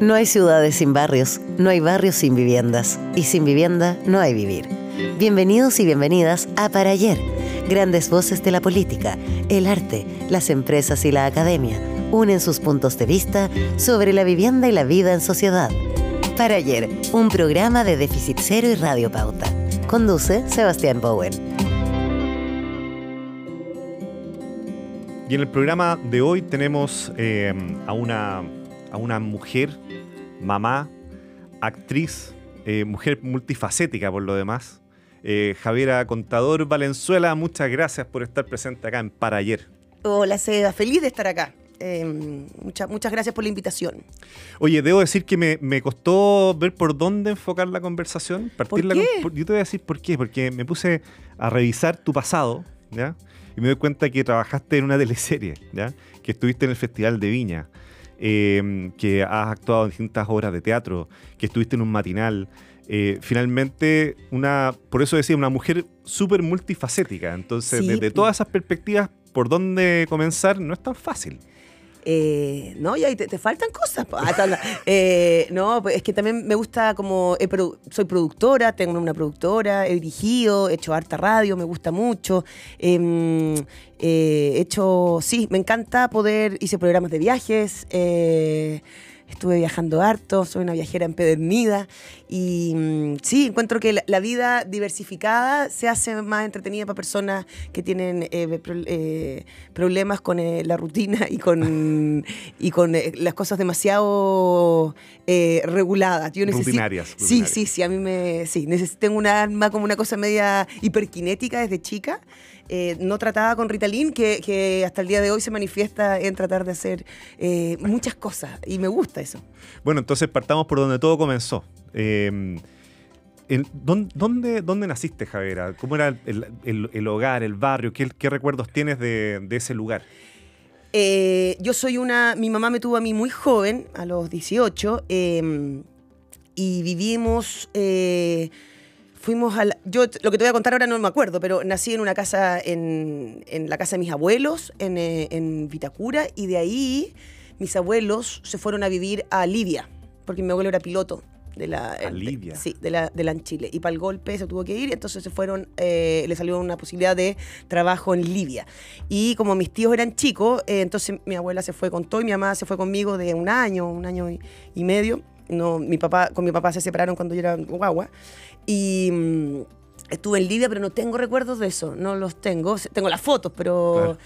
No hay ciudades sin barrios, no hay barrios sin viviendas, y sin vivienda no hay vivir. Bienvenidos y bienvenidas a Para Ayer, grandes voces de la política, el arte, las empresas y la academia unen sus puntos de vista sobre la vivienda y la vida en sociedad. Para Ayer, un programa de Déficit Cero y Radio Pauta. Conduce Sebastián Bowen. Y en el programa de hoy tenemos eh, a, una, a una mujer, mamá, actriz, eh, mujer multifacética por lo demás. Eh, Javiera Contador Valenzuela, muchas gracias por estar presente acá en Para Ayer. Hola, Seda, feliz de estar acá. muchas muchas gracias por la invitación. Oye, debo decir que me, me costó ver por dónde enfocar la conversación. ¿Por qué? yo te voy a decir por qué. Porque me puse a revisar tu pasado, ¿ya? Y me doy cuenta que trabajaste en una teleserie, ¿ya? que estuviste en el Festival de Viña, eh, que has actuado en distintas obras de teatro, que estuviste en un matinal. Eh, finalmente, una, por eso decía, una mujer súper multifacética. Entonces, desde todas esas perspectivas, por dónde comenzar no es tan fácil. Eh, no, y ahí te, faltan cosas. Ah, eh, no, pues es que también me gusta como, soy productora, tengo una productora, he dirigido, he hecho harta radio, me gusta mucho. Em, eh, he hecho, sí, me encanta poder, hice programas de viajes. Estuve viajando harto, soy una viajera empedernida y mm, sí, encuentro que la, vida diversificada se hace más entretenida para personas que tienen eh, eh, problemas con eh, la rutina y con, y con las cosas demasiado reguladas. Yo rutinarias, Sí, sí, sí, a mí me... Sí, tengo una alma como una cosa media hiperkinética desde chica. No tratada con Ritalin, que, que, hasta el día de hoy se manifiesta en tratar de hacer muchas cosas y me gusta eso. Bueno, entonces partamos por donde todo comenzó. Eh, ¿dónde, dónde, naciste, Javiera? ¿Cómo era el, hogar, el barrio? ¿Qué, qué recuerdos tienes de, ese lugar? Eh, yo soy una. Mi mamá me tuvo a mí muy joven, a los 18, em, y vivimos. Eh, fuimos a yo lo que te voy a contar ahora no me acuerdo, pero nací en una casa, en, en la casa de mis abuelos, en, en Vitacura, y de ahí mis abuelos se fueron a vivir a Libia, porque mi abuelo era piloto de la, a Libia. sí, de la, de la en Chile. Y para el golpe se tuvo que ir, entonces se fueron, eh, le salió una posibilidad de trabajo en Libia. Y como mis tíos eran chicos, eh, entonces mi abuela se fue con todo y mi mamá se fue conmigo de un año, un año y, medio. No, mi papá, con mi papá se separaron cuando yo era guagua. Y mm, estuve en Libia, pero no tengo recuerdos de eso, no los tengo. Tengo las fotos, pero...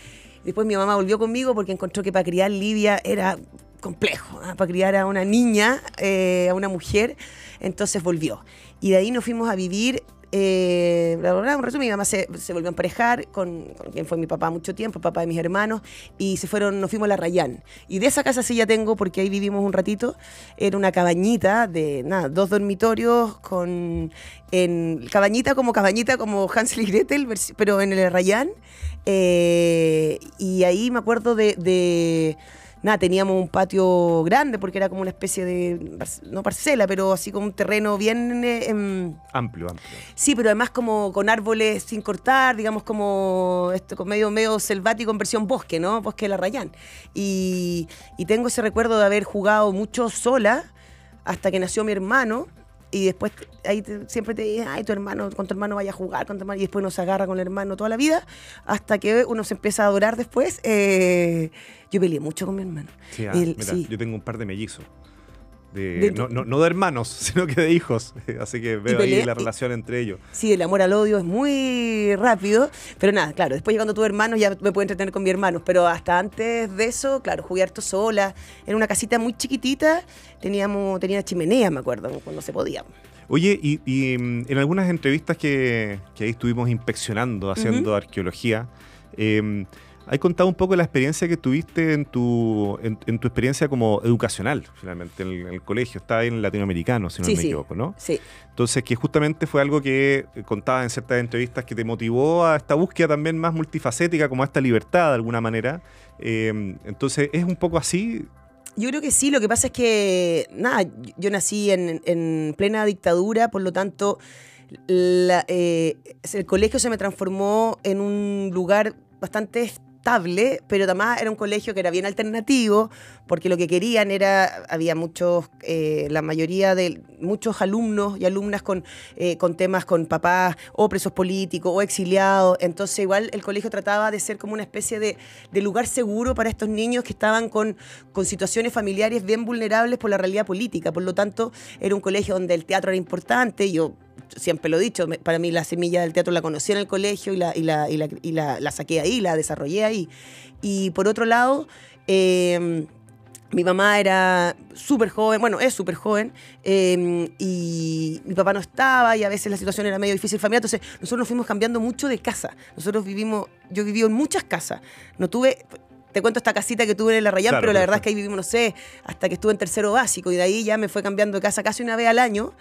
Después mi mamá volvió conmigo porque encontró que para criar Libia era complejo, ¿ah? para criar a una niña, eh, a una mujer, entonces volvió. Y de ahí nos fuimos a vivir eh, un resumen, mi mamá se, volvió a emparejar con, quien fue mi papá mucho tiempo, papá de mis hermanos, y se fueron, nos fuimos a la Rayán. Y de esa casa sí ya tengo, porque ahí vivimos un ratito, era una cabañita de, nada, dos dormitorios con, en, cabañita como cabañita como Hansel y Gretel, pero en el Rayán. Eh, y ahí me acuerdo de nada, teníamos un patio grande porque era como una especie de, no parcela, pero así como un terreno bien... Eh, em, amplio, amplio. Sí, pero además como con árboles sin cortar, digamos como esto, con medio, medio selvático en versión bosque, ¿no? Bosque de la Rayán. Y, y tengo ese recuerdo de haber jugado mucho sola hasta que nació mi hermano y después ahí siempre te dicen, ay, tu hermano, con tu hermano vaya a jugar, con tu hermano, y después uno se agarra con el hermano toda la vida, hasta que uno se empieza a adorar después. Eh, yo peleé mucho con mi hermano. Sí, ah, Yo tengo un par de mellizos no, de hermanos, sino que de hijos. Así que veo ahí la relación entre ellos. Sí, el amor al odio es muy rápido. Pero nada, claro, después llegando tu hermano ya me puedo entretener con mi hermano. Pero hasta antes de eso, claro, jugué harto sola. En una casita muy chiquitita. Teníamos, tenía chimenea, me acuerdo, cuando se podía. Oye, y, mm, en algunas entrevistas que, ahí estuvimos inspeccionando, haciendo arqueología, eh, hay contado un poco la experiencia que tuviste en tu, en, tu experiencia como educacional, finalmente, en el, colegio. Estaba en latinoamericano, si no me equivoco, ¿no? Sí. Entonces, que justamente fue algo que contaba en ciertas entrevistas que te motivó a esta búsqueda también más multifacética, como a esta libertad de alguna manera. Eh, entonces, ¿es un poco así? Yo creo que sí, lo que pasa es que, nada, yo nací en, en plena dictadura, por lo tanto, eh, el colegio se me transformó en un lugar bastante estable, pero además era un colegio que era bien alternativo, porque lo que querían era, había muchos, eh, la mayoría de muchos alumnos y alumnas con, eh, con temas con papás o presos políticos o exiliados, entonces igual el colegio trataba de ser como una especie de, de lugar seguro para estos niños que estaban con, con situaciones familiares bien vulnerables por la realidad política, por lo tanto era un colegio donde el teatro era importante, yo siempre lo he dicho, para mí la semilla del teatro la conocí en el colegio y la, y la, y la, y la, saqué ahí, la desarrollé ahí. Y por otro lado, eh, mi mamá era súper joven, bueno, es súper joven, eh, y mi papá no estaba y a veces la situación era medio difícil familiar, entonces nosotros nos fuimos cambiando mucho de casa. Nosotros vivimos, yo viví en muchas casas, no tuve, te cuento esta casita que tuve en la Rayán, Claro, pero la verdad es que ahí vivimos, no sé, hasta que estuve en tercero básico y de ahí ya me fue cambiando de casa casi una vez al año.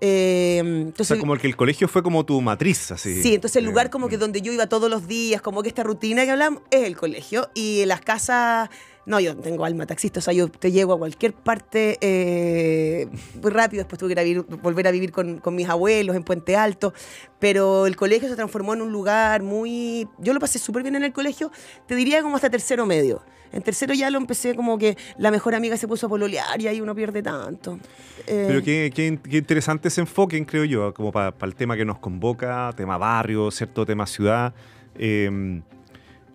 Eh, O entonces, sea, como el que el colegio fue como tu matriz, así. Sí, entonces el Eh, lugar como que donde yo iba todos los días, como que esta rutina que hablamos, es el colegio. Y las casas, no, yo tengo alma taxista, o sea, yo te llego a cualquier parte eh, muy rápido. Después tuve que ir a volver a vivir con, mis abuelos en Puente Alto. Pero el colegio se transformó en un lugar muy... Yo lo pasé súper bien en el colegio, te diría como hasta tercero medio. En tercero ya lo empecé como que la mejor amiga se puso a pololear y ahí uno pierde tanto. Eh, Pero qué, qué in- qué interesante ese enfoque, creo yo, como para el tema que nos convoca, tema barrio, cierto tema ciudad. eh,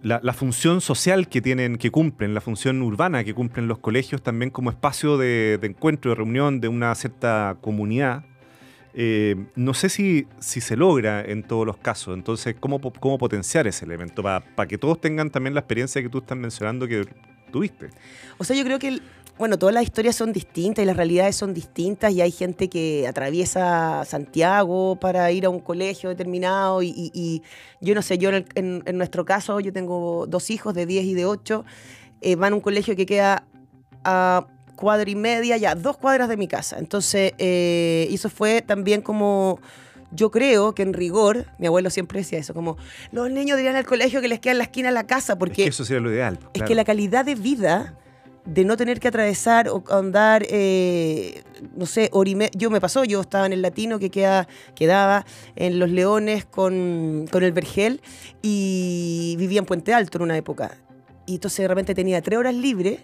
la, función social que tienen, que cumplen, la función urbana que cumplen los colegios también como espacio de, encuentro, de reunión de una cierta comunidad. eh, no sé si, si se logra en todos los casos. Entonces, ¿cómo, cómo potenciar ese elemento? Para que todos tengan también la experiencia que tú estás mencionando que tuviste. O sea, yo creo que, bueno, todas las historias son distintas y las realidades son distintas y hay gente que atraviesa Santiago para ir a un colegio determinado y, y- y yo no sé, yo en, el- en- en nuestro caso, yo tengo dos hijos de 10 y de 8, eh, van a un colegio que queda a cuadra y media, ya dos cuadras de mi casa. Entonces, eh, eso fue también como... Yo creo que en rigor, mi abuelo siempre decía eso, como los niños dirían al colegio que les queda en la esquina de la casa, Es porque que eso sería lo ideal. es claro. que la calidad de vida de no tener que atravesar o andar, eh, no sé, hora y me- yo me pasó, yo estaba en el latino que queda, quedaba en Los Leones con, con el Vergel y vivía en Puente Alto en una época. Y entonces de repente tenía tres horas libres,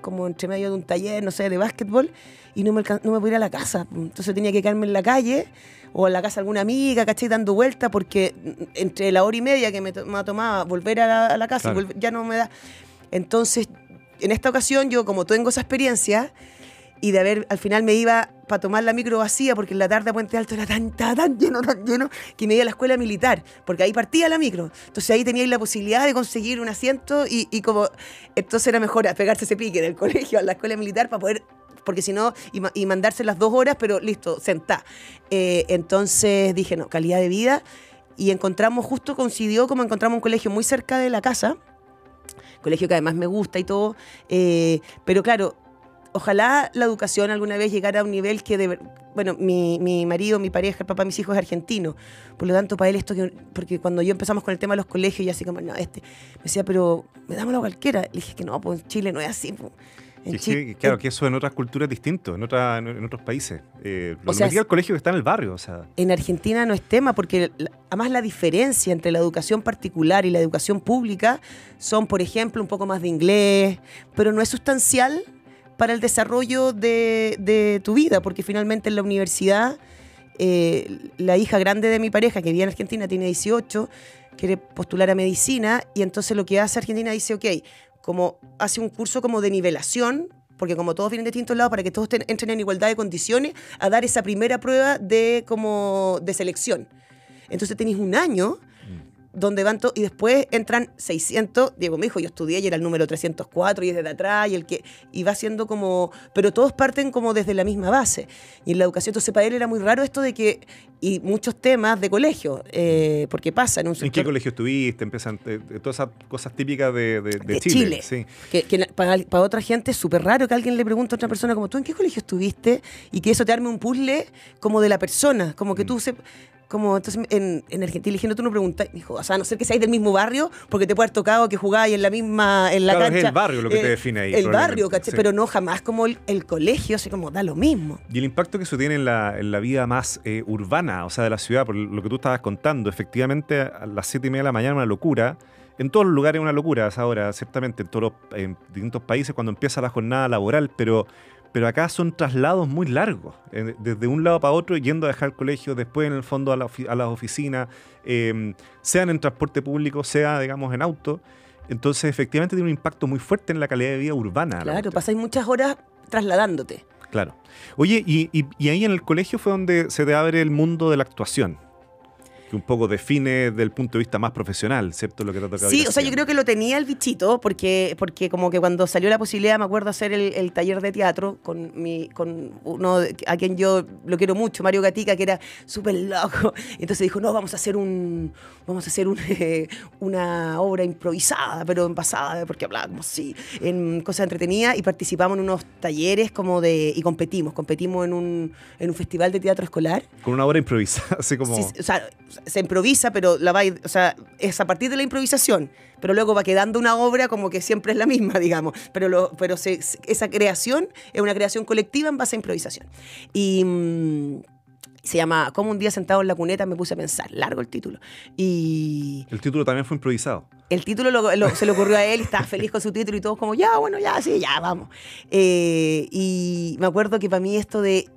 como entre medio de un taller, no sé, de básquetbol, y no me, no me podía ir a la casa. Entonces tenía que quedarme en la calle o en la casa de alguna amiga, ¿cachai? Dando vuelta, porque entre la hora y media que me, to- me tomaba volver a la, a la casa, y Claro. volver- ya no me da. Entonces, en esta ocasión, yo como tengo esa experiencia, y de haber, al final me iba para tomar la micro vacía, porque en la tarde a Puente Alto era tan, tan, tan lleno, tan lleno, que me iba a la escuela militar, porque ahí partía la micro. Entonces ahí teníais la posibilidad de conseguir un asiento y, como, entonces era mejor pegarse ese pique del colegio a la escuela militar para poder, porque si no, y, y mandarse las dos horas, pero listo, sentá. Eh, entonces dije, no, calidad de vida. Y encontramos, justo coincidió como encontramos un colegio muy cerca de la casa, colegio que además me gusta y todo, eh, pero claro, ojalá la educación alguna vez llegara a un nivel que de bueno, mi, mi marido, mi pareja, el papá de mis hijos es argentino. Por lo tanto, para él esto que porque cuando yo empezamos con el tema de los colegios, y así como, no, este, me decía, pero me dámoslo a cualquiera. Le dije que no, pues en Chile no es así. pues. En que, claro, que eso en otras culturas es distinto, en, otra, en, en otros países. Eh, lo O sea, es- colegio que está en el barrio, o sea. en Argentina no es tema porque además la diferencia entre la educación particular y la educación pública son, por ejemplo, un poco más de inglés, pero no es sustancial para el desarrollo de, de tu vida, porque finalmente en la universidad, eh, la hija grande de mi pareja, que vive en Argentina, tiene 18, quiere postular a medicina, y entonces lo que hace Argentina dice, ok, como hace un curso como de nivelación, porque como todos vienen de distintos lados, para que todos entren en igualdad de condiciones, a dar esa primera prueba de, como, de selección. Entonces tenéis un año donde van to- y después entran 600, Diego me dijo, yo estudié y era el número 304 y es desde atrás y el que y va siendo como, pero todos parten como desde la misma base. Y en la educación, entonces para él era muy raro esto de que, y muchos temas de colegio, eh, porque pasa en un ¿En qué sector colegio estuviste? Empiezan eh, eh, todas esas cosas típicas de, de- de de Chile. Chile. Sí. Que, que para, para otra gente es súper raro que alguien le pregunte a otra persona como tú en qué colegio estuviste y que eso te arme un puzzle como de la persona, como que Mm. tú se... Como entonces en, en Argentina diciendo tú no preguntas, dijo, o sea, a no ser que seáis del mismo barrio, porque te puede haber tocado que jugáis en la misma, en la Claro, es el barrio lo que te eh, define ahí, El barrio, ¿cachai? sí. Pero no jamás como el, el colegio, así como da lo mismo. Y el impacto que eso tiene en la, en la vida más eh, urbana, o sea, de la ciudad, por lo que tú estabas contando, efectivamente a las siete y media de la mañana una locura, en todos los lugares es una locura ahora, ciertamente, en todos los en distintos países cuando empieza la jornada laboral, pero, pero acá son traslados muy largos, eh, desde un lado para otro, yendo a dejar el colegio, después en el fondo a, la a las oficinas, eh, sean en transporte público, sea, digamos, en auto. Entonces, efectivamente, tiene un impacto muy fuerte en la calidad de vida urbana. la Claro, pasáis muchas horas trasladándote. Claro. Oye, y, y- y ahí en el colegio fue donde se te abre el mundo de la actuación, que un poco define desde el punto de vista más profesional, ¿cierto? Lo que te ha tocado Sí, o sea, yo creo que lo tenía el bichito, porque, porque como que cuando salió la posibilidad, me acuerdo hacer el, el taller de teatro con mi, con uno a quien yo lo quiero mucho, Mario Gatica, que era súper loco. Entonces dijo, no, vamos a hacer un, vamos a hacer un, eh, una obra improvisada, pero en pasada, porque hablábamos así, en cosas entretenidas, y participamos en unos talleres como de, y competimos, competimos en un, en un festival de teatro escolar. Con una obra improvisada, así como... Sí, o sea, se improvisa, pero la va, o sea, es a partir de la improvisación, pero luego va quedando una obra como que siempre es la misma, digamos. Pero, lo, pero se- esa creación es una creación colectiva en base a improvisación. Y mm, se llama Como un día sentado en la cuneta me puse a pensar, largo el título. Y El título también fue improvisado. el título lo- lo- se le ocurrió a él, estaba feliz con su título y todos como, ya, bueno, ya, sí, ya, vamos. Eh, y me acuerdo que para mí esto de...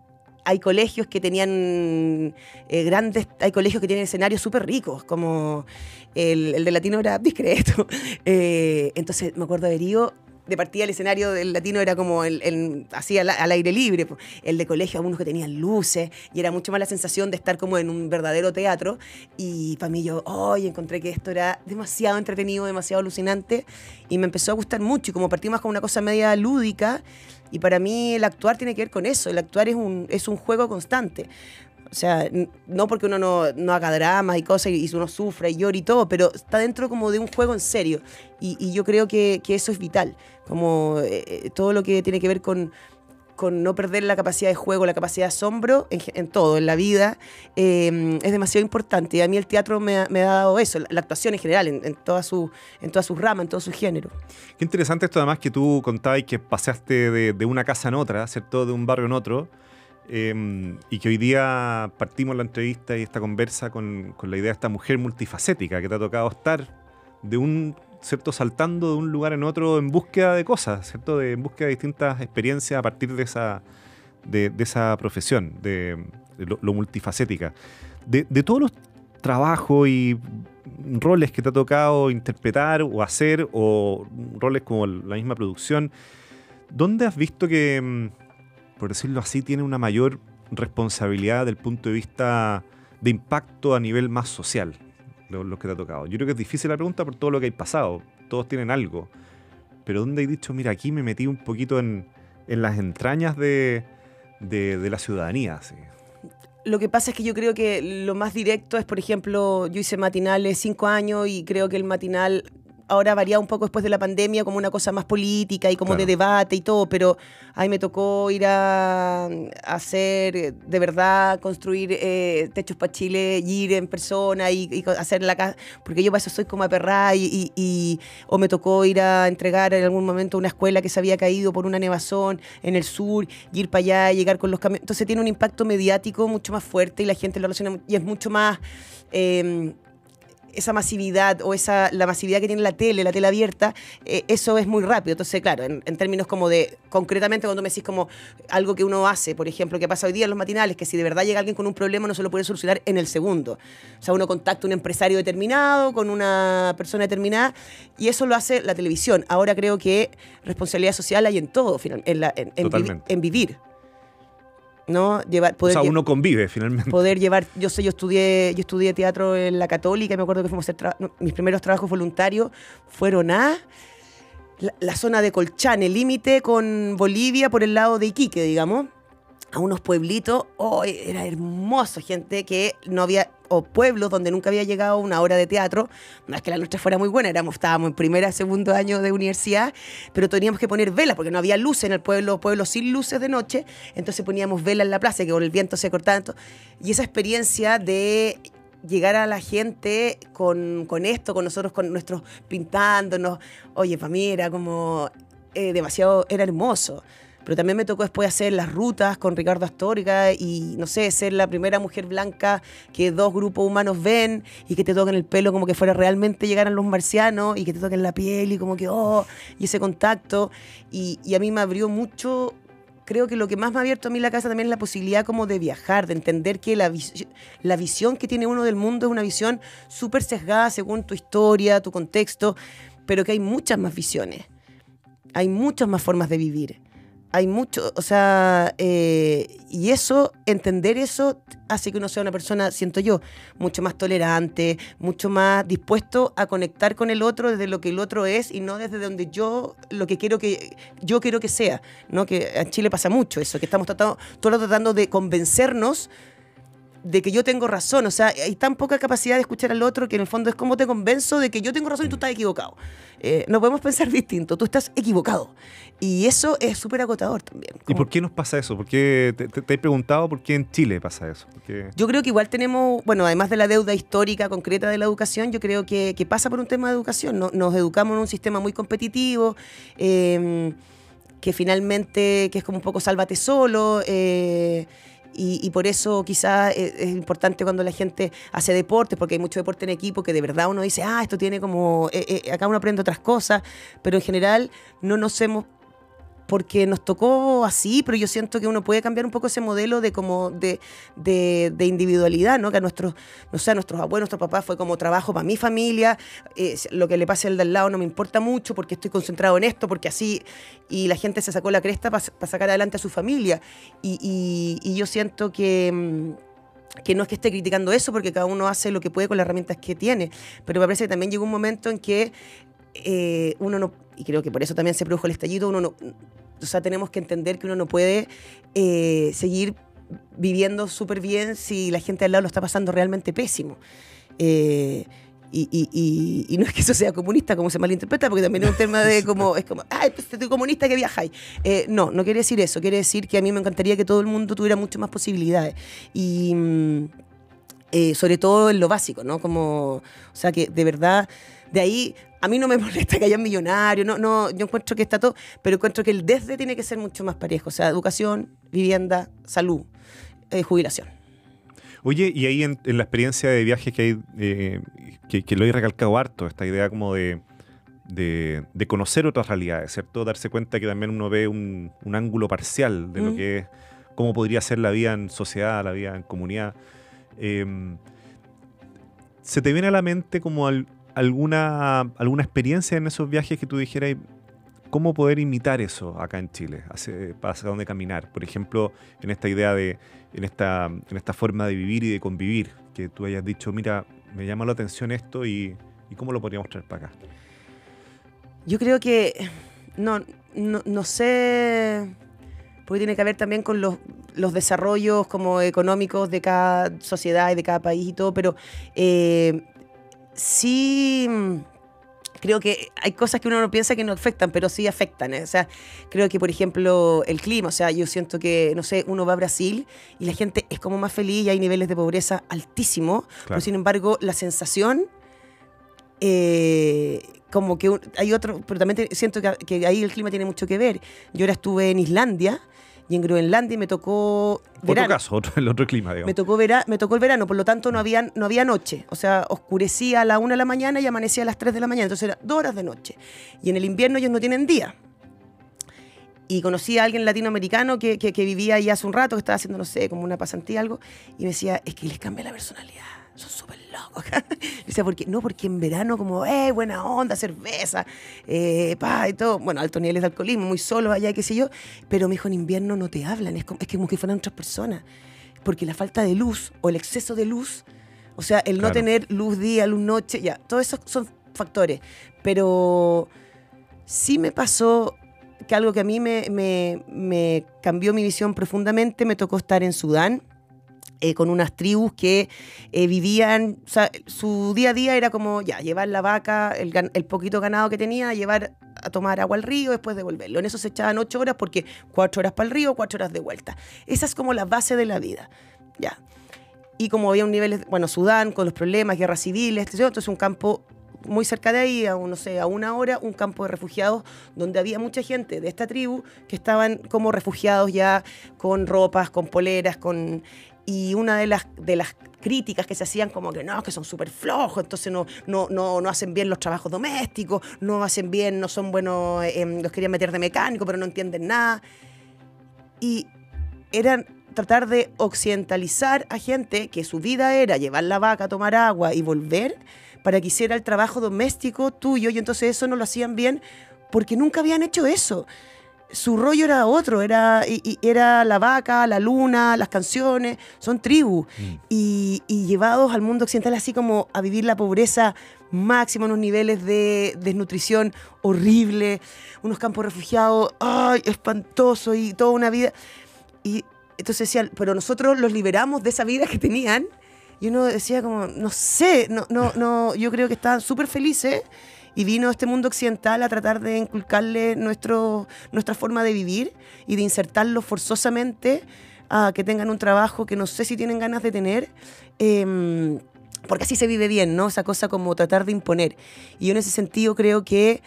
Hay colegios que tenían eh, grandes, hay colegios que tienen escenarios súper ricos, como el, el de latino era discreto. Eh, entonces me acuerdo haber ido, de partida el escenario del latino era como el, el- así al, al aire libre, el de colegio algunos que tenían luces y era mucho más la sensación de estar como en un verdadero teatro y para mí yo, hoy encontré que esto era demasiado entretenido, demasiado alucinante y me empezó a gustar mucho y como partimos con una cosa media lúdica y para mí el actuar tiene que ver con eso, el actuar es un, es un juego constante. O sea, no porque uno no, no haga dramas y cosas y uno sufra y llora y todo, pero está dentro como de un juego en serio. Y, y yo creo que, que eso es vital. Como eh, eh, todo lo que tiene que ver con, con no perder la capacidad de juego, la capacidad de asombro en, todo, en la vida, eh, es demasiado importante. Y a mí el teatro me ha, dado eso, la, actuación en general, en, en, todas sus ramas, en todo su género. Qué interesante esto además que tú contabas que pasaste de, una casa en otra, ¿cierto? De un barrio en otro. eh, y que hoy día partimos la entrevista y esta conversa con, con la idea de esta mujer multifacética que te ha tocado estar de un, ¿cierto? Saltando de un lugar en otro en búsqueda de cosas, ¿cierto? De, en búsqueda de distintas experiencias a partir de esa, de, esa profesión, de, de lo, lo multifacética. De, de todos los trabajos y roles que te ha tocado interpretar o hacer, o roles como la misma producción, ¿dónde has visto que, mm, por decirlo así, tiene una mayor responsabilidad del punto de vista de impacto a nivel más social? Lo, lo que te ha tocado. Yo creo que es difícil la pregunta por todo lo que hay pasado. Todos tienen algo. Pero ¿dónde hay dicho, mira, aquí me metí un poquito en, en las entrañas de, de, de la ciudadanía? así? Lo que pasa es que yo creo que lo más directo es, por ejemplo, yo hice matinales cinco años y creo que el matinal ahora varía un poco después de la pandemia como una cosa más política y como Claro. de debate y todo, pero ahí me tocó ir a, a hacer, eh, de verdad, construir eh, techos para Chile, y ir en persona y, y hacer la casa, porque yo para eso soy como aperrada y, y- y- o me tocó ir a entregar en algún momento una escuela que se había caído por una nevazón en el sur y ir para allá, llegar con los camiones. Entonces tiene un impacto mediático mucho más fuerte y la gente lo relaciona y es mucho más... eh, esa masividad o esa la masividad que tiene la tele, la tele abierta, eh, eso es muy rápido. Entonces, claro, en, en términos como de, concretamente cuando me decís como algo que uno hace, por ejemplo, que pasa hoy día en los matinales, que si de verdad llega alguien con un problema no se lo puede solucionar en el segundo. O sea, uno contacta a un empresario determinado con una persona determinada y eso lo hace la televisión. Ahora creo que responsabilidad social hay en todo, final- en, la- en- en vivi- Totalmente. en vivir. ¿No? Llevar, O poder sea, lle- uno convive finalmente. poder llevar, yo sé, yo estudié, yo estudié teatro en la Católica, y me acuerdo que fuimos a hacer no, mis primeros trabajos voluntarios fueron a la, la zona de Colchane, límite con Bolivia por el lado de Iquique, digamos, a unos pueblitos, oh, era hermoso, gente que no había, o pueblos donde nunca había llegado una hora de teatro, no es que la nuestra fuera muy buena, éramos, estábamos en primera, segundo año de universidad, pero teníamos que poner velas, porque no había luces en el pueblo, pueblo sin luces de noche, entonces poníamos velas en la plaza, que con el viento se cortaban, to- y esa experiencia de llegar a la gente con, con esto, con nosotros, con nuestros pintándonos, oye, para mí era como eh, demasiado, era hermoso. Pero también me tocó después hacer las rutas con Ricardo Astorga y, no sé, ser la primera mujer blanca que dos grupos humanos ven y que te toquen el pelo como que fuera realmente llegaran los marcianos y que te toquen la piel y como que, oh, y ese contacto. Y, y a mí me abrió mucho creo que lo que más me ha abierto a mí la casa también es la posibilidad como de viajar, de entender que la, la visión que tiene uno del mundo es una visión súper sesgada según tu historia, tu contexto, pero que hay muchas más visiones, hay muchas más formas de vivir hay mucho, o sea, eh, y eso, entender eso hace que uno sea una persona, siento yo, mucho más tolerante, mucho más dispuesto a conectar con el otro desde lo que el otro es y no desde donde yo lo que quiero que yo quiero que sea, ¿no? Que en Chile pasa mucho eso, que estamos tratando, todos tratando de convencernos de que yo tengo razón. O sea, hay tan poca capacidad de escuchar al otro que en el fondo es como te convenzo de que yo tengo razón y tú estás equivocado. Eh, no podemos pensar distinto, tú estás equivocado. Y eso es súper agotador también. ¿Y por qué nos pasa eso? ¿Por qué te, te, he preguntado por qué en Chile pasa eso? Yo creo que igual tenemos, bueno, además de la deuda histórica concreta de la educación, yo creo que, pasa por un tema de educación. nos educamos en un sistema muy competitivo. Em, que finalmente, que es como un poco sálvate solo, eh, y, por eso quizás es, importante cuando la gente hace deporte, porque hay mucho deporte en equipo que de verdad uno dice, ah, esto tiene como, eh, eh, acá uno aprende otras cosas, pero en general no nos hemos porque nos tocó así, pero yo siento que uno puede cambiar un poco ese modelo de como de, de, individualidad, ¿no? Que a nuestros, no sé, a nuestros abuelos, nuestros papás fue como trabajo para mi familia, eh, lo que le pase al de al lado no me importa mucho porque estoy concentrado en esto, porque así, y la gente se sacó la cresta para sacar adelante a su familia. Y, y, yo siento que mm, que no es que esté criticando eso, porque cada uno hace lo que puede con las herramientas que tiene, pero me parece que también llegó un momento en que eh, uno no, y creo que por eso también se produjo el estallido, uno no, o sea, tenemos que entender que uno no puede eh, seguir viviendo súper bien si la gente al lado lo está pasando realmente pésimo. Eh, y, no es que eso sea comunista, como se malinterpreta, porque también es un tema de como, es como, ay, pues estoy comunista que viajáis. no, no quiere decir eso, quiere decir que a mí me encantaría que todo el mundo tuviera mucho más posibilidades. Y mm, sobre todo en lo básico, ¿no? Como, o sea, que de verdad, de ahí a mí no me molesta que haya millonarios, no, no, yo encuentro que está todo, pero encuentro que el desde tiene que ser mucho más parejo, o sea, educación, vivienda, salud, eh, jubilación. Oye, y ahí en, la experiencia de viajes que hay, eh, que, lo he recalcado harto, esta idea como de, de, conocer otras realidades, ¿cierto? Darse cuenta que también uno ve un, ángulo parcial de lo que es, cómo podría ser la vida en sociedad, la vida en comunidad. Em, ¿Se te viene a la mente como al, alguna, alguna experiencia en esos viajes que tú dijeras, ¿cómo poder imitar eso acá en Chile? Hacia, dónde caminar. Por ejemplo, en esta idea de, en esta, en esta forma de vivir y de convivir, que tú hayas dicho, mira, me llama la atención esto y, cómo lo podríamos traer para acá. Yo creo que, no, no, sé, porque tiene que ver también con los, los, desarrollos como económicos de cada sociedad y de cada país y todo, pero eh, sí mm, creo que hay cosas que uno no piensa que no afectan, pero sí afectan. ¿eh? O sea, creo que, por ejemplo, el clima, o sea, yo siento que, no sé, uno va a Brasil y la gente es como más feliz y hay niveles de pobreza altísimos, pero sin embargo, la sensación, eh, como que hay otro, pero también siento que, que ahí el clima tiene mucho que ver. Yo ahora estuve en Islandia y en Groenlandia me tocó verano. Otro caso, el otro clima, digamos. Me tocó, me tocó el verano, por lo tanto no había, no había noche. O sea, oscurecía a la una de la mañana y amanecía a las 3 de la mañana. Entonces era dos horas de noche. Y en el invierno ellos no tienen día. Y conocí a alguien latinoamericano que, que, que vivía ahí hace un rato, que estaba haciendo, no sé, como una pasantía, algo, y me decía, es que les cambia la personalidad son súper Dice, porque, no, porque en verano como, eh, buena onda, cerveza, eh, pa, y todo. Bueno, altos niveles de alcoholismo, muy solos allá, qué sé yo. Pero me dijo, en invierno no te hablan, es como, es como que fueran otras personas. Porque la falta de luz o el exceso de luz, o sea, el no tener luz día, luz noche, ya, todo eso son factores. Pero sí me pasó que algo que a mí me, me, me cambió mi visión profundamente, me tocó estar en Sudán eh, con unas tribus que eh, vivían, o sea, su día a día era como, ya, llevar la vaca, el, poquito ganado que tenía, llevar a tomar agua al río, después devolverlo. En eso se echaban ocho horas porque cuatro horas para el río, cuatro horas de vuelta. Esa es como la base de la vida, ya. Y como había un nivel, bueno, Sudán, con los problemas, guerras civiles, entonces un campo muy cerca de ahí, a, no sé, a una hora, un campo de refugiados donde había mucha gente de esta tribu que estaban como refugiados ya con ropas, con poleras, con... Y una de las, de las críticas que se hacían como que no, que son súper flojos, entonces no, no, no, no hacen bien los trabajos domésticos, no hacen bien, no son buenos, eh, em, los querían meter de mecánico, pero no entienden nada. Y eran tratar de occidentalizar a gente que su vida era llevar la vaca tomar agua y volver para que hiciera el trabajo doméstico tuyo y entonces eso no lo hacían bien porque nunca habían hecho eso. Su rollo era otro, era, y- y era la vaca, la luna, las canciones, son tribus. Y, y llevados al mundo occidental así como a vivir la pobreza máxima, unos niveles de desnutrición horrible, unos campos refugiados, ay, espantoso y toda una vida. Y entonces decían, pero nosotros los liberamos de esa vida que tenían. Y uno decía como, no sé, no, no, no, yo creo que estaban súper felices y vino este mundo occidental a tratar de inculcarle nuestro, nuestra forma de vivir y de insertarlos forzosamente a que tengan un trabajo que no sé si tienen ganas de tener. em, porque así se vive bien, ¿no? Esa cosa como tratar de imponer. Y yo en ese sentido creo que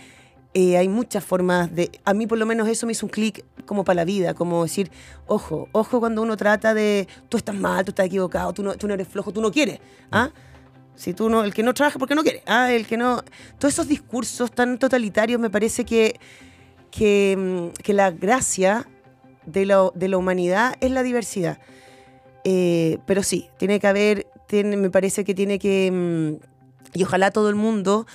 eh, hay muchas formas de... A mí por lo menos eso me hizo un clic como para la vida, como decir, ojo, ojo cuando uno trata de, tú estás mal, tú estás equivocado, tú no, tú no eres flojo, tú no quieres. ¿ah? Si tú no, el que no trabaja porque no quiere, ¿ah? el que no... Todos esos discursos tan totalitarios me parece que, que, mm, que la gracia de la, de la humanidad es la diversidad. Eh, pero sí, tiene que haber, tiene, me parece que tiene que... mm, y ojalá todo el mundo,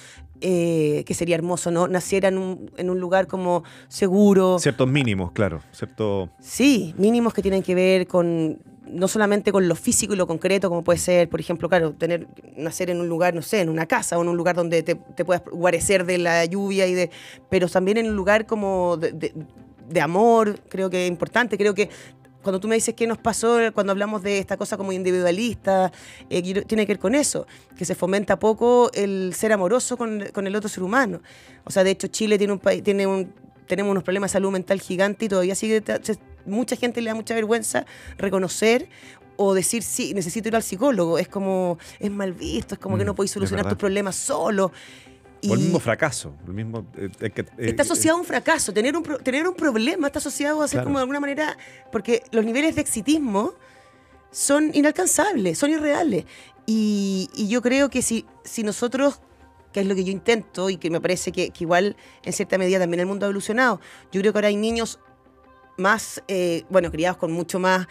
eh, que sería hermoso, ¿no? Naciera en un, en un lugar como seguro. Ciertos mínimos, claro. Cierto. Sí, mínimos que tienen que ver con no solamente con lo físico y lo concreto, como puede ser, por ejemplo, claro, tener nacer en un lugar, no sé, en una casa o en un lugar donde te, te puedas guarecer de la lluvia y de, pero también en un lugar como de, de- amor, creo que es importante, creo que cuando tú me dices qué nos pasó cuando hablamos de esta cosa como individualista, eh, tiene que ver con eso, que se fomenta poco el ser amoroso con, con el otro ser humano. O sea, de hecho, Chile tiene un país, tiene un, tenemos unos problemas de salud mental gigante y todavía sigue, mucha gente le da mucha vergüenza reconocer o decir, sí, necesito ir al psicólogo. Es como, es mal visto, es como que Mm, no podéis solucionar tus problemas solo. O el mismo fracaso. El mismo, eh, eh, Está asociado a un fracaso. Tener un, tener un problema está asociado a ser Claro. como de alguna manera. Porque los niveles de exitismo son inalcanzables, son irreales. Y, y yo creo que si, si nosotros, que es lo que yo intento y que me parece que, igual en cierta medida también el mundo ha evolucionado, yo creo que ahora hay niños más, eh, bueno, criados con mucho más,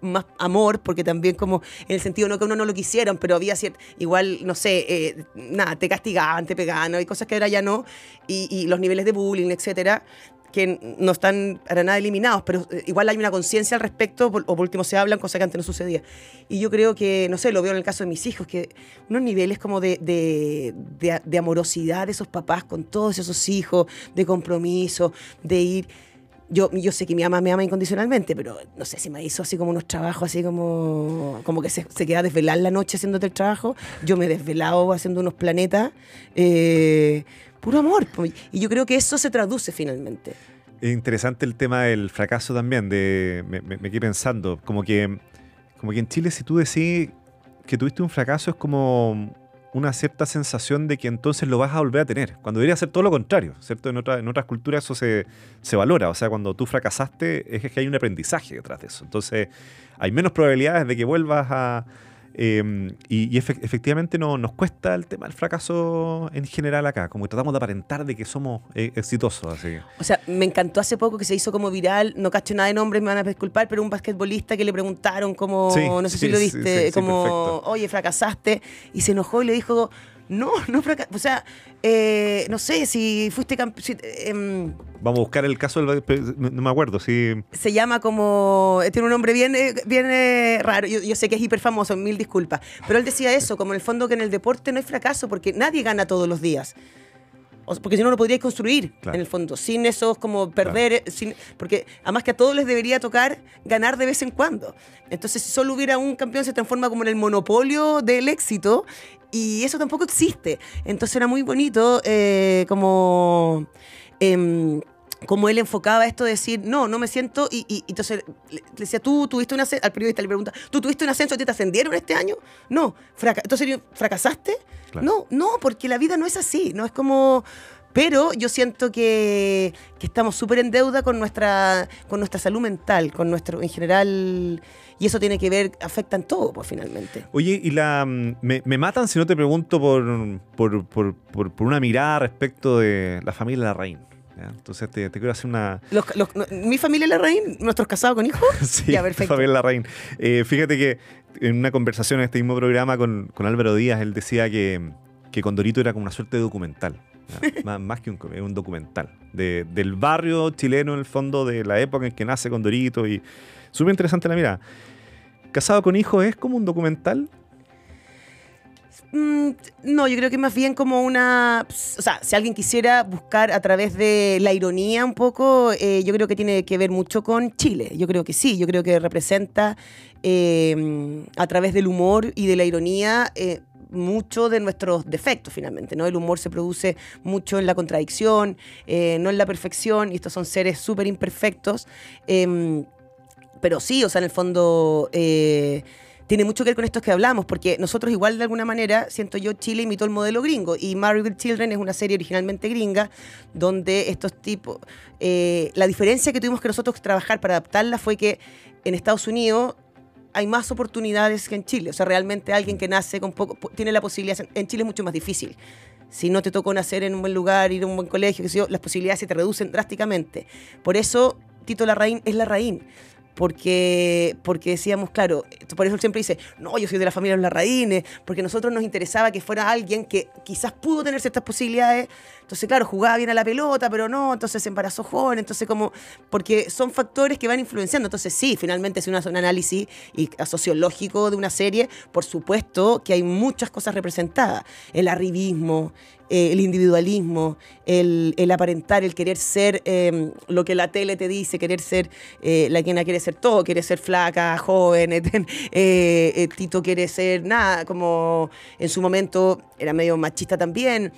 más amor, porque también como en el sentido no que uno no lo quisieran, pero había cierto, igual, no sé, eh, nada, te castigaban, te pegaban, hay cosas que ahora ya no, y, y los niveles de bullying, etcétera, que no están para nada eliminados, pero eh, igual hay una conciencia al respecto, o por último se hablan, cosa que antes no sucedía. Y yo creo que, no sé, lo veo en el caso de mis hijos, que unos niveles como de, de, de- de amorosidad de esos papás con todos esos hijos, de compromiso, de ir... Yo, yo sé que mi mamá me ama incondicionalmente, pero no sé si me hizo así como unos trabajos, así como, como que se, se queda a desvelar la noche haciéndote el trabajo. Yo me he desvelado haciendo unos planetas. eh, puro amor. Y yo creo que eso se traduce finalmente. Es interesante el tema del fracaso también. De, me, me- quedé pensando, como que, como que en Chile si tú decís que tuviste un fracaso es como una cierta sensación de que entonces lo vas a volver a tener, cuando debería ser todo lo contrario, ¿cierto? En, en otras culturas eso se, se valora, o sea, cuando tú fracasaste es que hay un aprendizaje detrás de eso, entonces hay menos probabilidades de que vuelvas a... eh, y y efe- efectivamente no, nos cuesta el tema del fracaso en general acá, como que tratamos de aparentar de que somos eh, exitosos, así. Que- O sea, me encantó hace poco que se hizo como viral, no cacho nada de nombres, me van a disculpar, pero un basquetbolista que le preguntaron como, Sí, no sé sí, si lo sí, sí, como, oye, fracasaste, y se enojó y le dijo, no, no fracasaste, o sea, eh, no sé, si fuiste campeón, Vamos a buscar el caso del... No me acuerdo, sí. se llama como. Tiene un nombre bien, eh, bien eh, raro. Yo, yo sé que es hiper famoso, mil disculpas. Pero él decía eso, como en el fondo que en el deporte no hay fracaso, porque nadie gana todos los días. Porque si no lo podríais construir, Claro. en el fondo, sin esos como perder, eh, sin, porque además que a todos les debería tocar ganar de vez en cuando. Entonces, si solo hubiera un campeón, se transforma como en el monopolio del éxito, y eso tampoco existe. Entonces era muy bonito, eh, como... em, como él enfocaba esto de decir, no, no me siento, y, y- entonces le, le decía, tú tuviste un ascenso, al periodista le pregunta, ¿tú tuviste un ascenso, te ascendieron este año? No, fraca entonces fracasaste. Claro. No, no, porque la vida no es así, no es como... Pero yo siento que, que estamos súper en deuda con nuestra, con nuestra salud mental, con nuestro, en general, y eso tiene que ver, afecta en todo, pues finalmente. Oye, y la mm, me, me matan si no te pregunto por, por, por- por- por una mirada respecto de la familia Larraín. ¿Ya? Entonces te, te quiero hacer una... Los- los- mi familia Larraín, nuestros casados con hijos, Sí, Ya, perfecto. Fabián Larraín. Eh, fíjate que en una conversación en este mismo programa con, con Álvaro Díaz, él decía que, que Condorito era como una suerte de documental. más, más que un, un documental. de- del barrio chileno, en el fondo, de la época en que nace Condorito. Y súper interesante la mirada. Casado con hijos es como un documental. Mm, no, yo creo que más bien como una... O sea, si alguien quisiera buscar a través de la ironía un poco, eh, yo creo que tiene que ver mucho con Chile. Yo creo que sí, yo creo que representa eh, a través del humor y de la ironía... eh, mucho de nuestros defectos finalmente, ¿no? El humor se produce mucho en la contradicción, eh, no en la perfección, y estos son seres súper imperfectos. em, pero sí, o sea, en el fondo tiene mucho que ver con esto que hablamos, porque nosotros igual de alguna manera, siento yo, Chile imitó el modelo gringo, y with Children es una serie originalmente gringa, donde estos tipos, eh, la diferencia que tuvimos que nosotros trabajar para adaptarla fue que en Estados Unidos hay más oportunidades que en Chile, o sea, realmente alguien que nace con poco, po- tiene la posibilidad, en Chile es mucho más difícil. Si no te tocó nacer en un buen lugar, ir a un buen colegio, qué sé yo, las posibilidades se te reducen drásticamente. Por eso Tito Larraín es Larraín. Porque, porque decíamos, claro, por eso él siempre dice, no, yo soy de la familia de los Larraínes, porque a nosotros nos interesaba que fuera alguien que quizás pudo tener ciertas posibilidades. Entonces, claro, jugaba bien a la pelota, pero no, entonces se embarazó joven, entonces como, porque son factores que van influenciando. Entonces, sí, finalmente si uno un análisis y, sociológico de una serie, por supuesto que hay muchas cosas representadas. El arribismo, eh, el individualismo, el, el aparentar, el querer ser eh, lo que la tele te dice, querer ser eh, la quien quiere ser todo, quiere ser flaca, joven, eh, Tito quiere ser nada, como en su momento era medio machista también.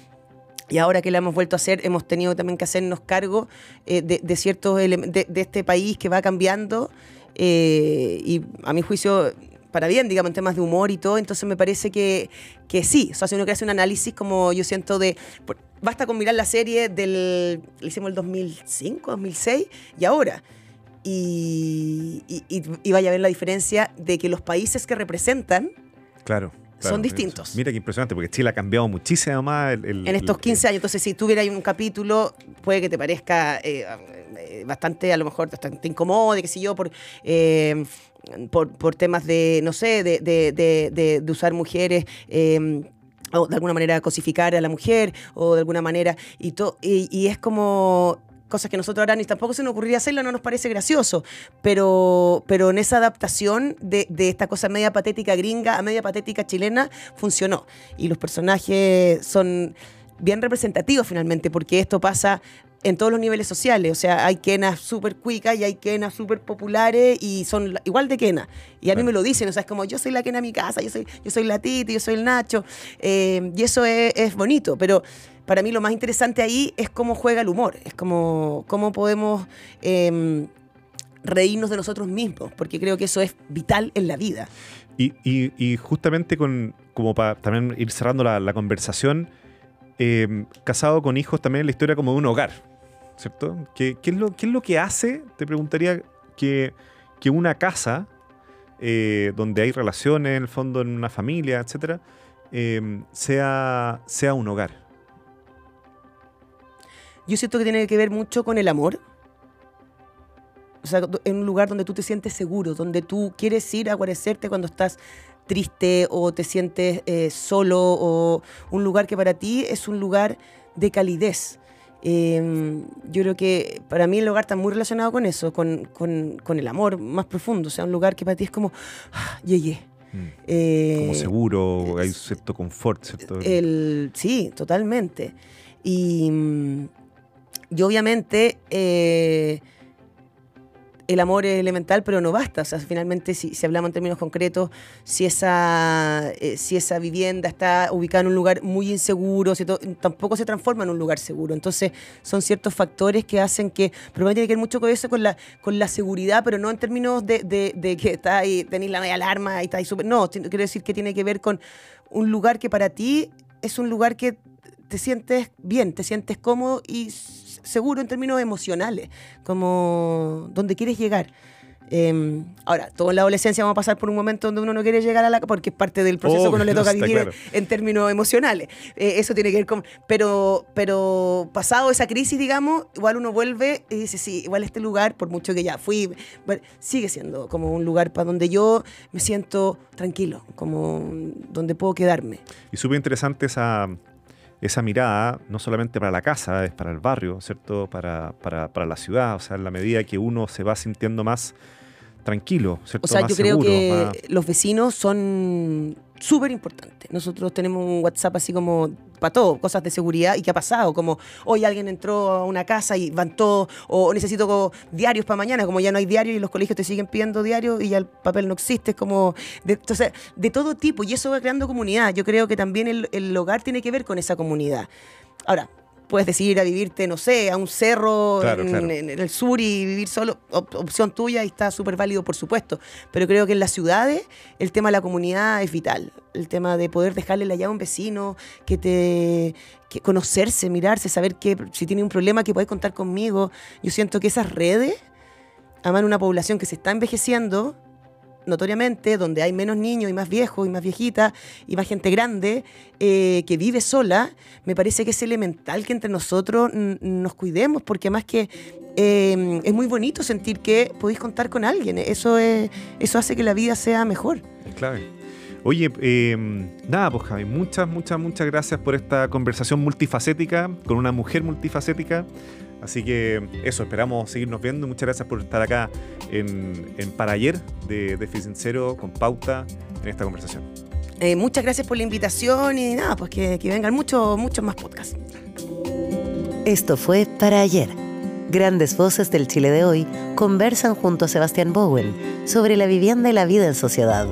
Y ahora que la hemos vuelto a hacer, hemos tenido también que hacernos cargo eh, de, ciertos de, de este país que va cambiando. eh, y a mi juicio, para bien, digamos, en temas de humor y todo. Entonces me parece que, que sí. O sea, si uno quiere hacer un análisis, como yo siento de. basta con mirar la serie del. hicimos el 2005, 2006 y ahora. Y- y vaya a ver la diferencia de que los países que representan Claro. Claro. Son distintos. Mira qué impresionante, porque Chile ha cambiado muchísimo más. el- el- en estos el- 15 años. Entonces, si tuviera ahí un capítulo, puede que te parezca eh, eh, bastante, a lo mejor, bastante incómodo, qué sé yo, por, eh, por, por temas de, no sé, de, de- de- de- de usar mujeres. eh, o de alguna manera cosificar a la mujer, o de alguna manera. Y, to- y, y es como cosas que nosotros ahora ni tampoco se nos ocurriría hacerlo, no nos parece gracioso. Pero, pero en esa adaptación de, de esta cosa media patética gringa a media patética chilena, funcionó. Y los personajes son bien representativos finalmente, porque esto pasa en todos los niveles sociales. O sea, hay quenas súper cuicas y hay quenas súper populares y son igual de quena. Y a mí me lo dicen, o sea, es como yo soy la quena de mi casa, yo soy, yo soy la Titi, yo soy el Nacho. eh, y eso es, es bonito, pero para mí lo más interesante ahí es cómo juega el humor, es como cómo podemos em, reírnos de nosotros mismos, porque creo que eso es vital en la vida. Y, justamente con, como para también ir cerrando la, conversación, eh, casado con hijos también la historia como de un hogar, ¿cierto? ¿Qué, es, lo, qué es lo que hace, te preguntaría, que, que una casa, eh, donde hay relaciones, en el fondo, en una familia, etcétera, eh, sea, sea un hogar? Yo siento que tiene que ver mucho con el amor. O sea, en un lugar donde tú te sientes seguro, donde tú quieres ir a guarecerte cuando estás triste o te sientes eh, solo, o un lugar que para ti es un lugar de calidez. Eh, yo creo que para mí el hogar está muy relacionado con eso, con, con- con el amor más profundo. O sea, un lugar que para ti es como, ah, llegué. Mm. Eh, Como seguro, hay cierto confort, ¿cierto? el, sí, totalmente. Y, mm, y obviamente, eh, el amor es elemental, pero no basta. O sea, finalmente, si, si hablamos en términos concretos, si esa, eh, si esa vivienda está ubicada en un lugar muy inseguro, si tampoco se transforma en un lugar seguro. Entonces, son ciertos factores que hacen que, pero tiene que ver mucho con eso, con la, con la seguridad, pero no en términos de, de, que está ahí, tenéis la media alarma y está ahí súper. No, quiero decir que tiene que ver con un lugar que para ti es un lugar que te sientes bien, te sientes cómodo y seguro en términos emocionales, como donde quieres llegar. Em, ahora, toda la adolescencia vamos a pasar por un momento donde uno no quiere llegar a la porque es parte del proceso que uno le toca vivir en términos emocionales. Eh, eso tiene que ver con. Pero, pero pasado esa crisis, digamos, igual uno vuelve y dice, sí, igual este lugar, por mucho que ya fui, sigue siendo como un lugar para donde yo me siento tranquilo, como donde puedo quedarme. Y súper interesante esa esa mirada, no solamente para la casa, es para el barrio, ¿cierto? Para, para, para la ciudad, o sea, en la medida que uno se va sintiendo más tranquilo, ¿cierto? O sea, yo creo que los vecinos son súper importante. Nosotros tenemos un WhatsApp así como para todo, cosas de seguridad y qué ha pasado, como hoy alguien entró a una casa y van todos, o necesito diarios para mañana, como ya no hay diarios y los colegios te siguen pidiendo diarios y ya el papel no existe, es como, de, entonces, de todo tipo y eso va creando comunidad. Yo creo que también el, el hogar tiene que ver con esa comunidad. Ahora, puedes decidir a vivirte, no sé, a un cerro en, el sur y vivir solo, opción tuya y está súper válido, por supuesto. Pero creo que en las ciudades el tema de la comunidad es vital. El tema de poder dejarle la llave a un vecino, que te conocerse, mirarse, saber que si tiene un problema que puedes contar conmigo. Yo siento que esas redes, aman una población que se está envejeciendo, notoriamente, donde hay menos niños y más viejos y más viejitas y más gente grande eh, que vive sola, me parece que es elemental que entre nosotros nos cuidemos, porque más que em, es muy bonito sentir que podéis contar con alguien. Eso, es, eso hace que la vida sea mejor. Es clave. Oye, em, nada, pues Javi, muchas, muchas, muchas gracias por esta conversación multifacética con una mujer multifacética. Así que eso, esperamos seguirnos viendo. Muchas gracias por estar acá en, en Para Ayer de Déficit Cero con Pauta en esta conversación. Eh, muchas gracias por la invitación y nada, pues que, que vengan muchos, muchos más podcasts. Esto fue Para Ayer. Grandes voces del Chile de hoy conversan junto a Sebastián Bowen sobre la vivienda y la vida en sociedad.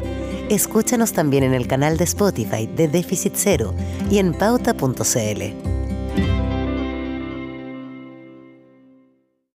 Escúchanos también en el canal de Spotify de Déficit Cero y en pauta.cl.